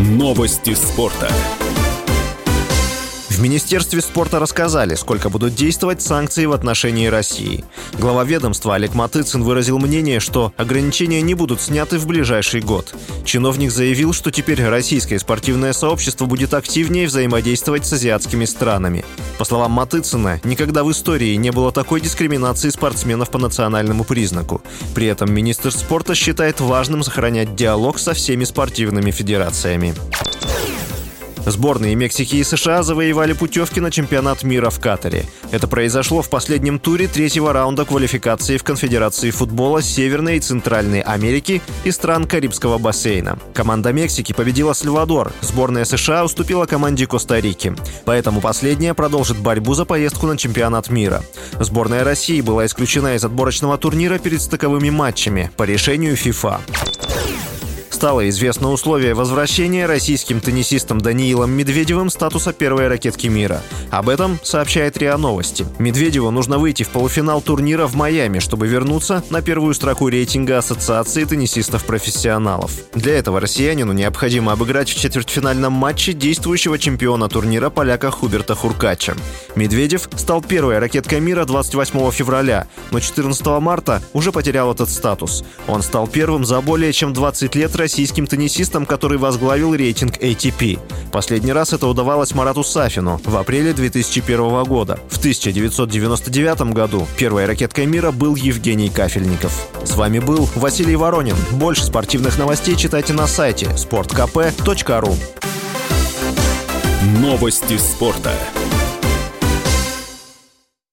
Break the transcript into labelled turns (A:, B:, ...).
A: Новости спорта.
B: В Министерстве спорта рассказали, сколько будут действовать санкции в отношении России. Глава ведомства Олег Матыцин выразил мнение, что ограничения не будут сняты в ближайший год. Чиновник заявил, что теперь российское спортивное сообщество будет активнее взаимодействовать с азиатскими странами. По словам Матыцина, никогда в истории не было такой дискриминации спортсменов по национальному признаку. При этом министр спорта считает важным сохранять диалог со всеми спортивными федерациями. Сборные Мексики и США завоевали путевки на чемпионат мира в Катаре. Это произошло в последнем туре третьего раунда квалификации в Конфедерации футбола Северной и Центральной Америки и стран Карибского бассейна. Команда Мексики победила Сальвадор, сборная США уступила команде Коста-Рики. Поэтому последняя продолжит борьбу за поездку на чемпионат мира. Сборная России была исключена из отборочного турнира перед стыковыми матчами по решению ФИФА стало известно условие возвращения российским теннисистом Даниилом Медведевым статуса первой ракетки мира. Об этом сообщает РИА Новости. Медведеву нужно выйти в полуфинал турнира в Майами, чтобы вернуться на первую строку рейтинга Ассоциации теннисистов-профессионалов. Для этого россиянину необходимо обыграть в четвертьфинальном матче действующего чемпиона турнира поляка Хуберта Хуркача. Медведев стал первой ракеткой мира 28 февраля, но 14 марта уже потерял этот статус. Он стал первым за более чем 20 лет российским теннисистом, который возглавил рейтинг ATP. Последний раз это удавалось Марату Сафину в апреле 2001 года. В 1999 году первой ракеткой мира был Евгений Кафельников. С вами был Василий Воронин. Больше спортивных новостей читайте на сайте sportkp.ru
A: Новости спорта.